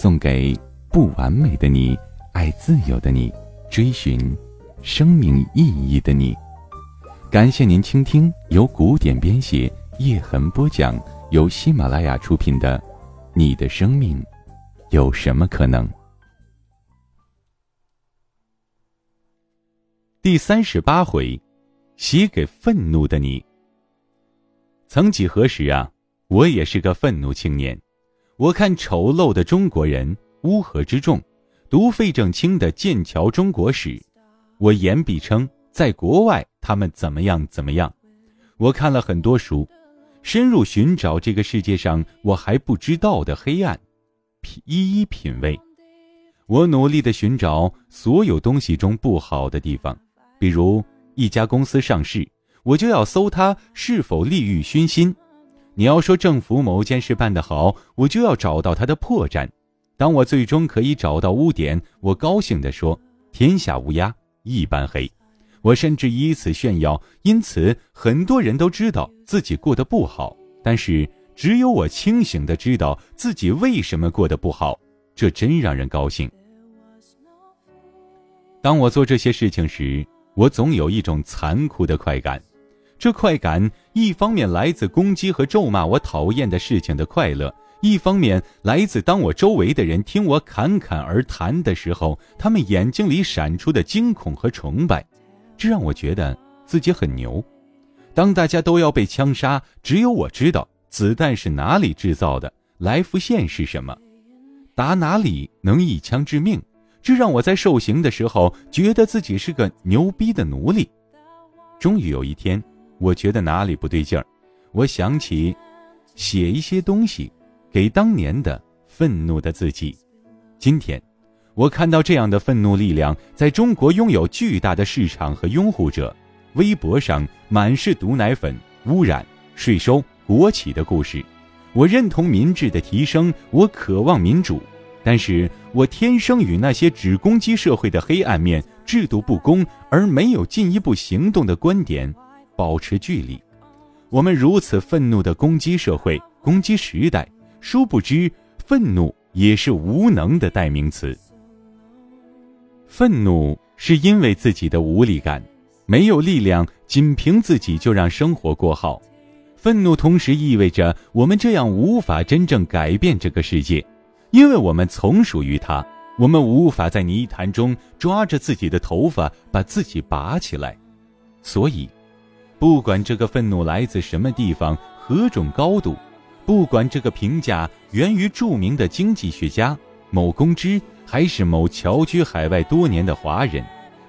送给不完美的你，爱自由的你，追寻生命意义的你。感谢您倾听由古典编写、叶痕播讲、由喜马拉雅出品的《你的生命有什么可能》第三十八回，写给愤怒的你。曾几何时啊，我也是个愤怒青年。我看丑陋的中国人乌合之众，读费正清的《剑桥中国史》，我言必称。在国外，他们怎么样？怎么样？我看了很多书，深入寻找这个世界上我还不知道的黑暗，一一品味。我努力的寻找所有东西中不好的地方，比如一家公司上市，我就要搜它是否利欲熏心；你要说政府某件事办得好，我就要找到它的破绽。当我最终可以找到污点，我高兴地说：“天下乌鸦一般黑。”我甚至以此炫耀，因此很多人都知道自己过得不好，但是只有我清醒的知道自己为什么过得不好，这真让人高兴。当我做这些事情时，我总有一种残酷的快感，这快感一方面来自攻击和咒骂我讨厌的事情的快乐，一方面来自当我周围的人听我侃侃而谈的时候，他们眼睛里闪出的惊恐和崇拜。这让我觉得自己很牛。当大家都要被枪杀，只有我知道子弹是哪里制造的，来福线是什么，打哪里能一枪致命。这让我在受刑的时候觉得自己是个牛逼的奴隶。终于有一天，我觉得哪里不对劲儿，我想起写一些东西给当年的愤怒的自己。今天。我看到这样的愤怒力量在中国拥有巨大的市场和拥护者，微博上满是毒奶粉、污染、税收、国企的故事。我认同民智的提升，我渴望民主，但是我天生与那些只攻击社会的黑暗面、制度不公而没有进一步行动的观点保持距离。我们如此愤怒地攻击社会、攻击时代，殊不知，愤怒也是无能的代名词。愤怒是因为自己的无力感，没有力量，仅凭自己就让生活过好。愤怒同时意味着我们这样无法真正改变这个世界，因为我们从属于它。我们无法在泥潭中抓着自己的头发把自己拔起来。所以，不管这个愤怒来自什么地方、何种高度，不管这个评价源于著名的经济学家某公知。还是某侨居海外多年的华人，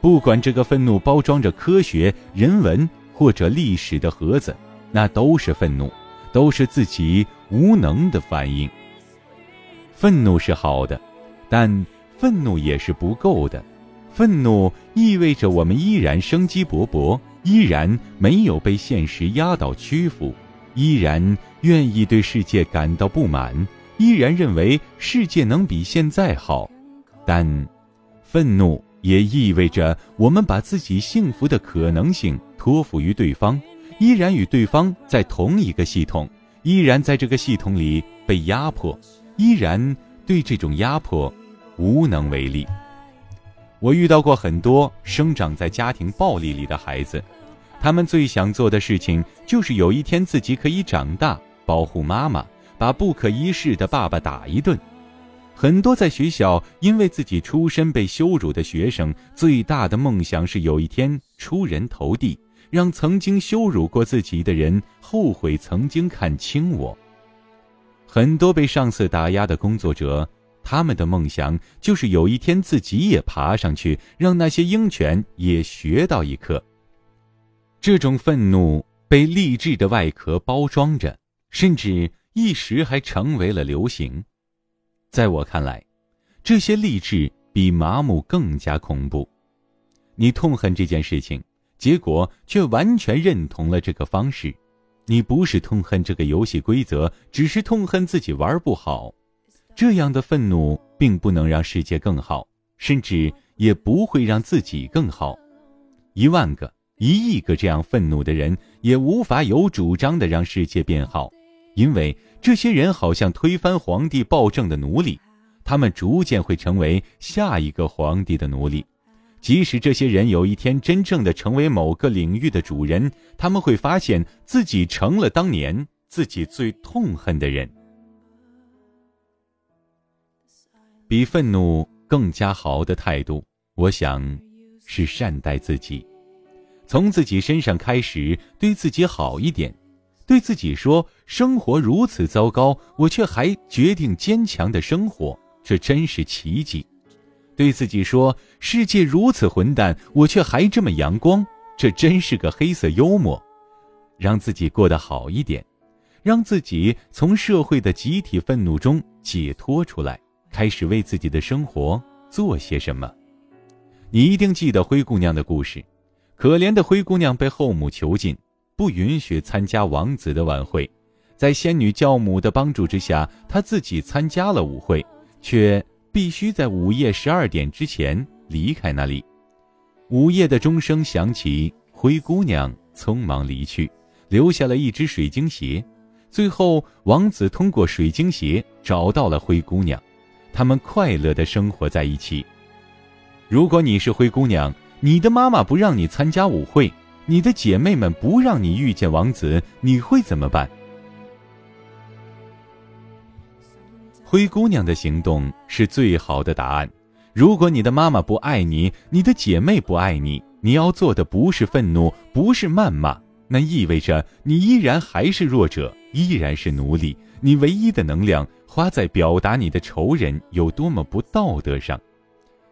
不管这个愤怒包装着科学、人文或者历史的盒子，那都是愤怒，都是自己无能的反应。愤怒是好的，但愤怒也是不够的。愤怒意味着我们依然生机勃勃，依然没有被现实压倒屈服，依然愿意对世界感到不满，依然认为世界能比现在好。但，愤怒也意味着我们把自己幸福的可能性托付于对方，依然与对方在同一个系统，依然在这个系统里被压迫，依然对这种压迫无能为力。我遇到过很多生长在家庭暴力里的孩子，他们最想做的事情就是有一天自己可以长大，保护妈妈，把不可一世的爸爸打一顿。很多在学校因为自己出身被羞辱的学生，最大的梦想是有一天出人头地，让曾经羞辱过自己的人后悔曾经看轻我。很多被上司打压的工作者，他们的梦想就是有一天自己也爬上去，让那些鹰犬也学到一课。这种愤怒被励志的外壳包装着，甚至一时还成为了流行。在我看来，这些励志比麻木更加恐怖。你痛恨这件事情，结果却完全认同了这个方式。你不是痛恨这个游戏规则，只是痛恨自己玩不好。这样的愤怒并不能让世界更好，甚至也不会让自己更好。一万个、一亿个这样愤怒的人，也无法有主张的让世界变好，因为这些人好像推翻皇帝暴政的奴隶，他们逐渐会成为下一个皇帝的奴隶。即使这些人有一天真正的成为某个领域的主人，他们会发现自己成了当年自己最痛恨的人。比愤怒更加好的态度，我想是善待自己，从自己身上开始，对自己好一点，对自己说：“生活如此糟糕，我却还决定坚强的生活，这真是奇迹。”对自己说：“世界如此混蛋，我却还这么阳光，这真是个黑色幽默。”让自己过得好一点，让自己从社会的集体愤怒中解脱出来，开始为自己的生活做些什么。你一定记得灰姑娘的故事。可怜的灰姑娘被后母囚禁，不允许参加王子的晚会。在仙女教母的帮助之下，她自己参加了舞会，却。必须在午夜十二点之前离开那里。午夜的钟声响起，灰姑娘匆忙离去，留下了一只水晶鞋。最后，王子通过水晶鞋找到了灰姑娘，他们快乐的生活在一起。如果你是灰姑娘，你的妈妈不让你参加舞会，你的姐妹们不让你遇见王子，你会怎么办？灰姑娘的行动是最好的答案。如果你的妈妈不爱你，你的姐妹不爱你，你要做的不是愤怒，不是谩骂，那意味着你依然还是弱者，依然是奴隶。你唯一的能量花在表达你的仇人有多么不道德上，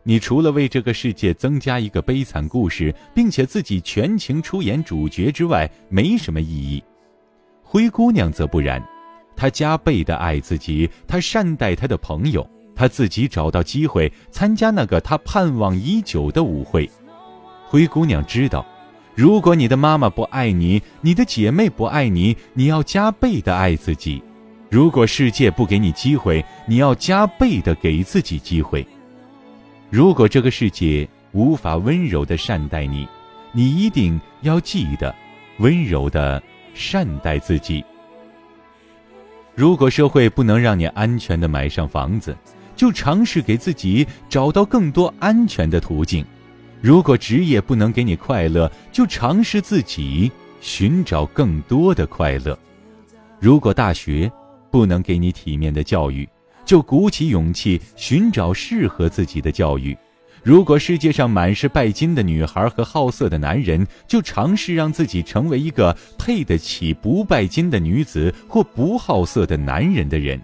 你除了为这个世界增加一个悲惨故事，并且自己全情出演主角之外，没什么意义。灰姑娘则不然。她加倍的爱自己，她善待她的朋友，她自己找到机会参加那个她盼望已久的舞会。灰姑娘知道，如果你的妈妈不爱你，你的姐妹不爱你，你要加倍的爱自己；如果世界不给你机会，你要加倍的给自己机会。如果这个世界无法温柔的善待你，你一定要记得，温柔的善待自己。如果社会不能让你安全的买上房子，就尝试给自己找到更多安全的途径；如果职业不能给你快乐，就尝试自己寻找更多的快乐；如果大学不能给你体面的教育，就鼓起勇气寻找适合自己的教育。如果世界上满是拜金的女孩和好色的男人，就尝试让自己成为一个配得起不拜金的女子或不好色的男人的人。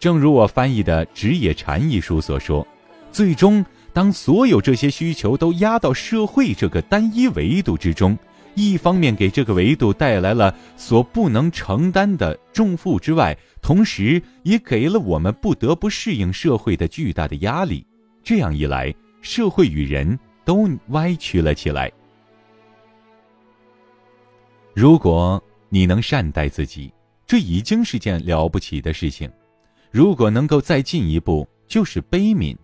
正如我翻译的《职业禅》一书所说，最终，当所有这些需求都压到社会这个单一维度之中，一方面给这个维度带来了所不能承担的重负之外，同时也给了我们不得不适应社会的巨大的压力。这样一来，社会与人都歪曲了起来。如果你能善待自己，这已经是件了不起的事情。如果能够再进一步，就是悲悯，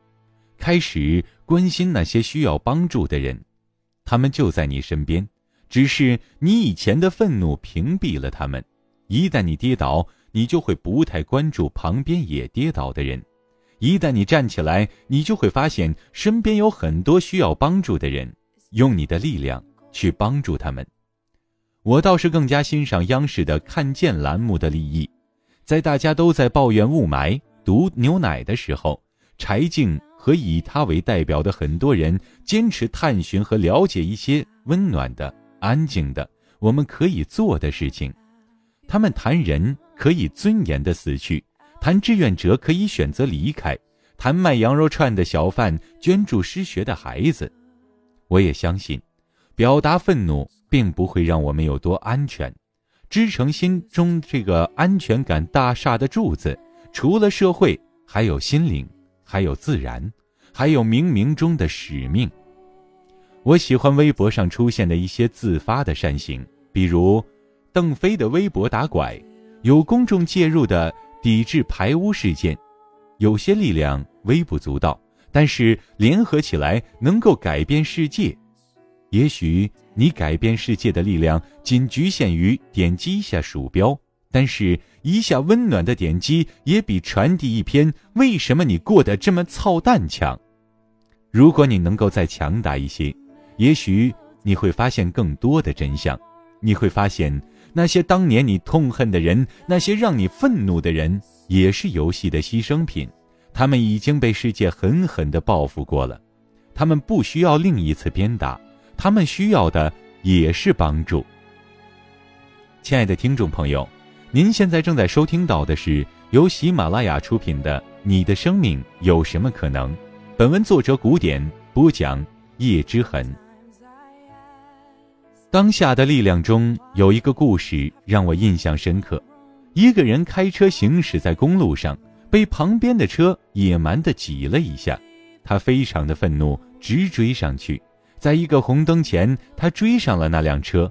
开始关心那些需要帮助的人，他们就在你身边，只是你以前的愤怒屏蔽了他们。一旦你跌倒，你就会不太关注旁边也跌倒的人。一旦你站起来，你就会发现身边有很多需要帮助的人，用你的力量去帮助他们。我倒是更加欣赏央视的“看见”栏目的立意，在大家都在抱怨雾霾、毒牛奶的时候，柴静和以他为代表的很多人坚持探寻和了解一些温暖的、安静的我们可以做的事情。他们谈人可以尊严的死去。谈志愿者可以选择离开，谈卖羊肉串的小贩捐助失学的孩子。我也相信，表达愤怒并不会让我们有多安全。支撑心中这个安全感大厦的柱子，除了社会，还有心灵，还有自然，还有冥冥中的使命。我喜欢微博上出现的一些自发的善行，比如邓飞的微博打拐，有公众介入的抵制排污事件。有些力量微不足道，但是联合起来能够改变世界。也许你改变世界的力量仅局限于点击一下鼠标，但是一下温暖的点击也比传递一篇“为什么你过得这么操蛋”强。如果你能够再强大一些，也许你会发现更多的真相。你会发现那些当年你痛恨的人，那些让你愤怒的人。也是游戏的牺牲品，他们已经被世界狠狠地报复过了，他们不需要另一次鞭打，他们需要的也是帮助。亲爱的听众朋友，您现在正在收听到的是由喜马拉雅出品的《你的生命有什么可能》，本文作者古典播讲叶之痕。当下的力量中有一个故事让我印象深刻。一个人开车行驶在公路上，被旁边的车野蛮地挤了一下，他非常的愤怒，直追上去。在一个红灯前，他追上了那辆车，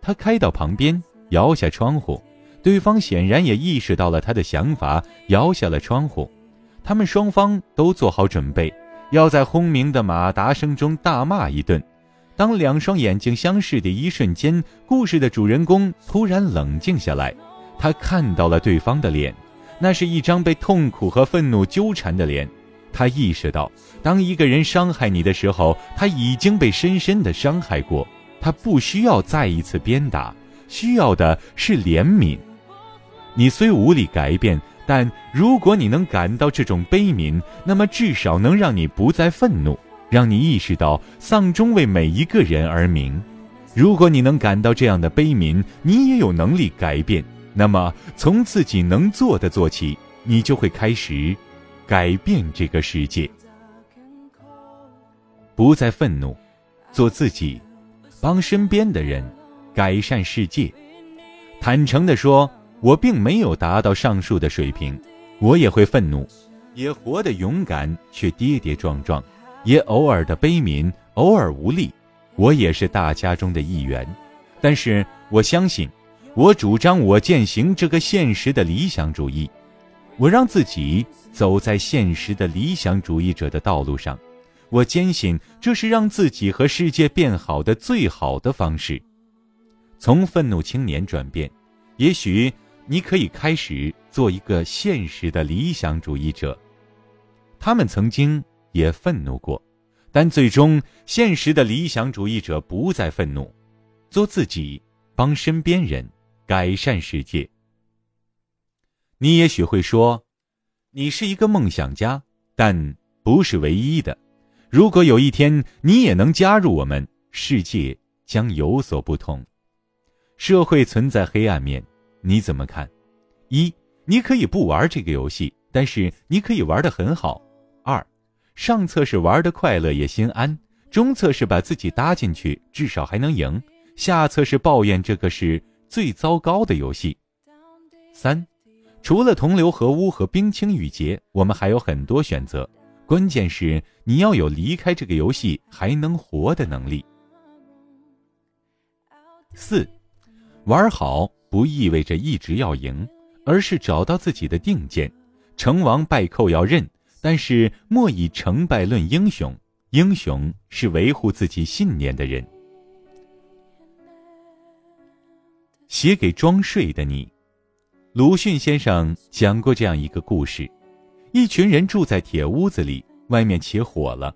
他开到旁边，摇下窗户，对方显然也意识到了他的想法，摇下了窗户。他们双方都做好准备，要在轰鸣的马达声中大骂一顿。当两双眼睛相视的一瞬间，故事的主人公突然冷静下来。他看到了对方的脸，那是一张被痛苦和愤怒纠缠的脸。他意识到，当一个人伤害你的时候，他已经被深深的伤害过。他不需要再一次鞭打，需要的是怜悯。你虽无力改变，但如果你能感到这种悲悯，那么至少能让你不再愤怒，让你意识到丧钟为每一个人而鸣。如果你能感到这样的悲悯，你也有能力改变。那么，从自己能做的做起，你就会开始改变这个世界。不再愤怒，做自己，帮身边的人，改善世界。坦诚地说，我并没有达到上述的水平，我也会愤怒，也活得勇敢却跌跌撞撞，也偶尔的悲悯，偶尔无力。我也是大家中的一员，但是我相信。我主张我践行这个现实的理想主义，我让自己走在现实的理想主义者的道路上，我坚信这是让自己和世界变好的最好的方式。从愤怒青年转变，也许你可以开始做一个现实的理想主义者。他们曾经也愤怒过，但最终现实的理想主义者不再愤怒，做自己，帮身边人。改善世界。你也许会说，你是一个梦想家，但不是唯一的。如果有一天你也能加入我们，世界将有所不同。社会存在黑暗面，你怎么看？一，你可以不玩这个游戏，但是你可以玩的很好。上策是玩的快乐也心安，中策是把自己搭进去，至少还能赢，下策是抱怨这个是。最糟糕的游戏。三，除了同流合污和冰清玉洁，我们还有很多选择。关键是你要有离开这个游戏还能活的能力。四，玩好不意味着一直要赢，而是找到自己的定见。成王败寇要认，但是莫以成败论英雄。英雄是维护自己信念的人。写给装睡的你，鲁迅先生讲过这样一个故事：一群人住在铁屋子里，外面起火了，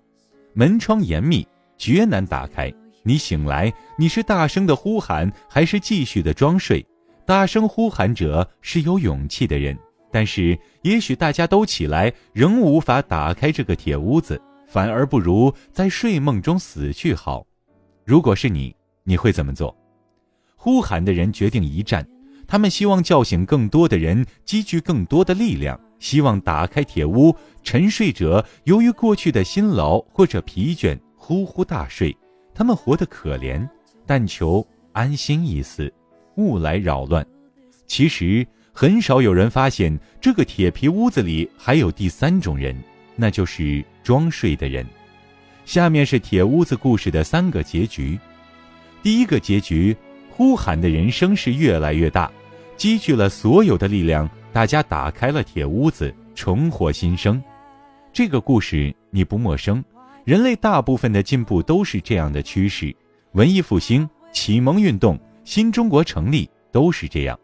门窗严密，绝难打开。你醒来，你是大声的呼喊，还是继续的装睡？大声呼喊者是有勇气的人，但是也许大家都起来，仍无法打开这个铁屋子，反而不如在睡梦中死去好。如果是你，你会怎么做？呼喊的人决定一战，他们希望叫醒更多的人，积聚更多的力量，希望打开铁屋。沉睡者由于过去的辛劳或者疲倦，呼呼大睡。他们活得可怜，但求安心一死，勿来扰乱。其实很少有人发现这个铁皮屋子里还有第三种人，那就是装睡的人。下面是铁屋子故事的三个结局。第一个结局，呼喊的人声是越来越大，积聚了所有的力量，大家打开了铁屋子，重获新生。这个故事你不陌生，人类大部分的进步都是这样的趋势，文艺复兴、启蒙运动、新中国成立都是这样。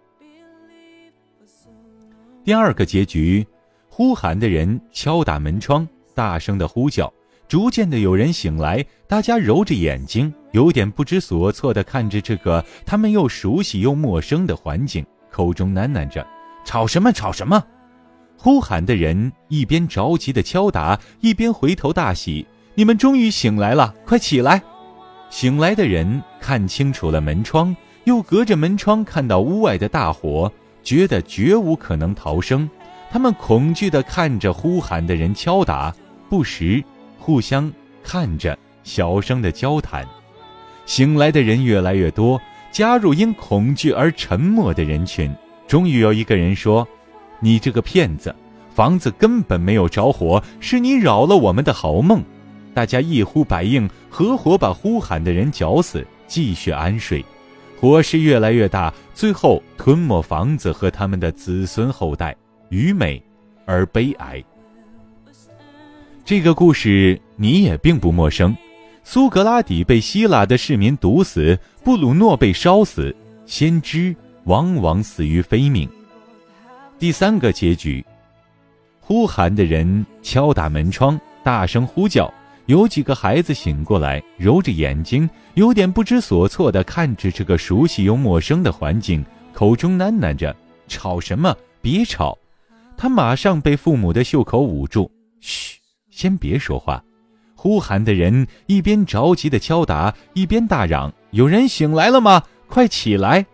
第二个结局，呼喊的人敲打门窗，大声的呼叫，逐渐的有人醒来，大家揉着眼睛，有点不知所措的看着这个他们又熟悉又陌生的环境，口中喃喃着：“吵什么？吵什么？”呼喊的人一边着急的敲打，一边回头大喜：“你们终于醒来了，快起来！”醒来的人看清楚了门窗，又隔着门窗看到屋外的大火。觉得绝无可能逃生，他们恐惧地看着呼喊的人敲打，不时互相看着，小声的交谈。醒来的人越来越多，加入因恐惧而沉默的人群。终于有一个人说：“你这个骗子，房子根本没有着火，是你扰了我们的好梦。”大家一呼百应，合伙把呼喊的人绞死，继续安睡。火势越来越大，最后吞没房子和他们的子孙后代，愚昧而悲哀。这个故事你也并不陌生。苏格拉底被希腊的市民毒死，布鲁诺被烧死，先知往往死于非命。第三个结局，呼喊的人敲打门窗，大声呼叫。有几个孩子醒过来，揉着眼睛，有点不知所措地看着这个熟悉又陌生的环境，口中喃喃着：“吵什么？别吵！”他马上被父母的袖口捂住：“嘘，先别说话。”呼喊的人一边着急地敲打，一边大嚷：“有人醒来了吗？快起来！”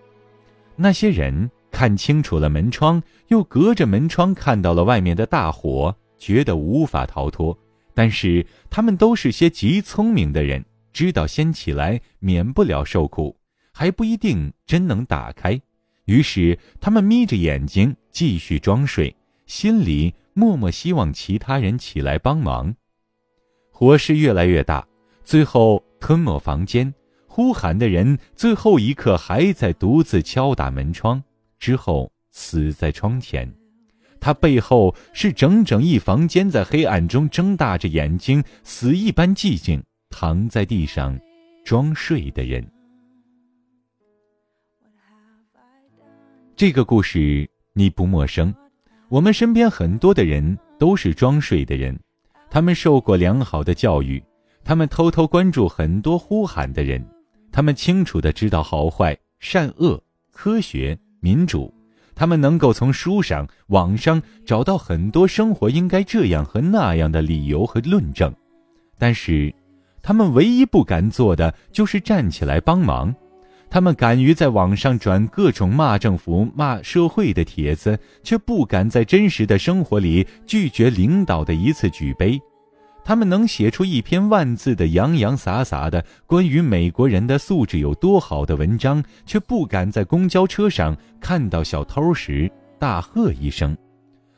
那些人看清楚了门窗，又隔着门窗看到了外面的大火，觉得无法逃脱。但是他们都是些极聪明的人，知道先起来免不了受苦，还不一定真能打开。于是他们眯着眼睛继续装睡，心里默默希望其他人起来帮忙。火势越来越大，最后吞没房间。呼喊的人最后一刻还在独自敲打门窗，之后死在窗前。他背后是整整一房间，在黑暗中睁大着眼睛，死一般寂静，躺在地上，装睡的人。这个故事你不陌生，我们身边很多的人都是装睡的人，他们受过良好的教育，他们偷偷关注很多呼喊的人，他们清楚的知道好坏、善恶、科学、民主。他们能够从书上、网上找到很多生活应该这样和那样的理由和论证，但是，他们唯一不敢做的就是站起来帮忙。他们敢于在网上转各种骂政府、骂社会的帖子，却不敢在真实的生活里拒绝领导的一次举杯。他们能写出一篇万字的洋洋洒洒的关于美国人的素质有多好的文章，却不敢在公交车上看到小偷时大喝一声。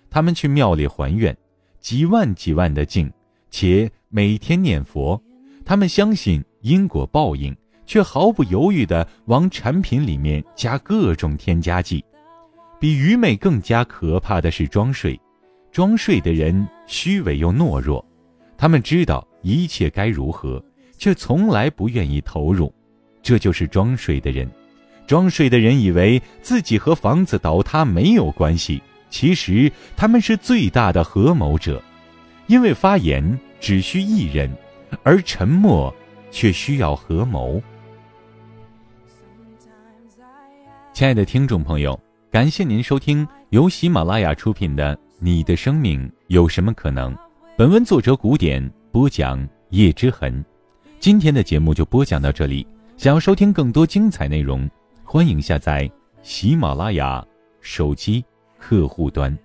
他们去庙里还愿，几万几万的敬，且每天念佛。他们相信因果报应，却毫不犹豫地往产品里面加各种添加剂。比愚昧更加可怕的是装睡。装睡的人虚伪又懦弱。他们知道一切该如何，却从来不愿意投入，这就是装睡的人。装睡的人以为自己和房子倒塌没有关系，其实他们是最大的合谋者，因为发言只需一人，而沉默却需要合谋。亲爱的听众朋友，感谢您收听由喜马拉雅出品的《你的生命有什么可能》。本文作者古典播讲叶之痕，今天的节目就播讲到这里。想要收听更多精彩内容，欢迎下载喜马拉雅手机客户端。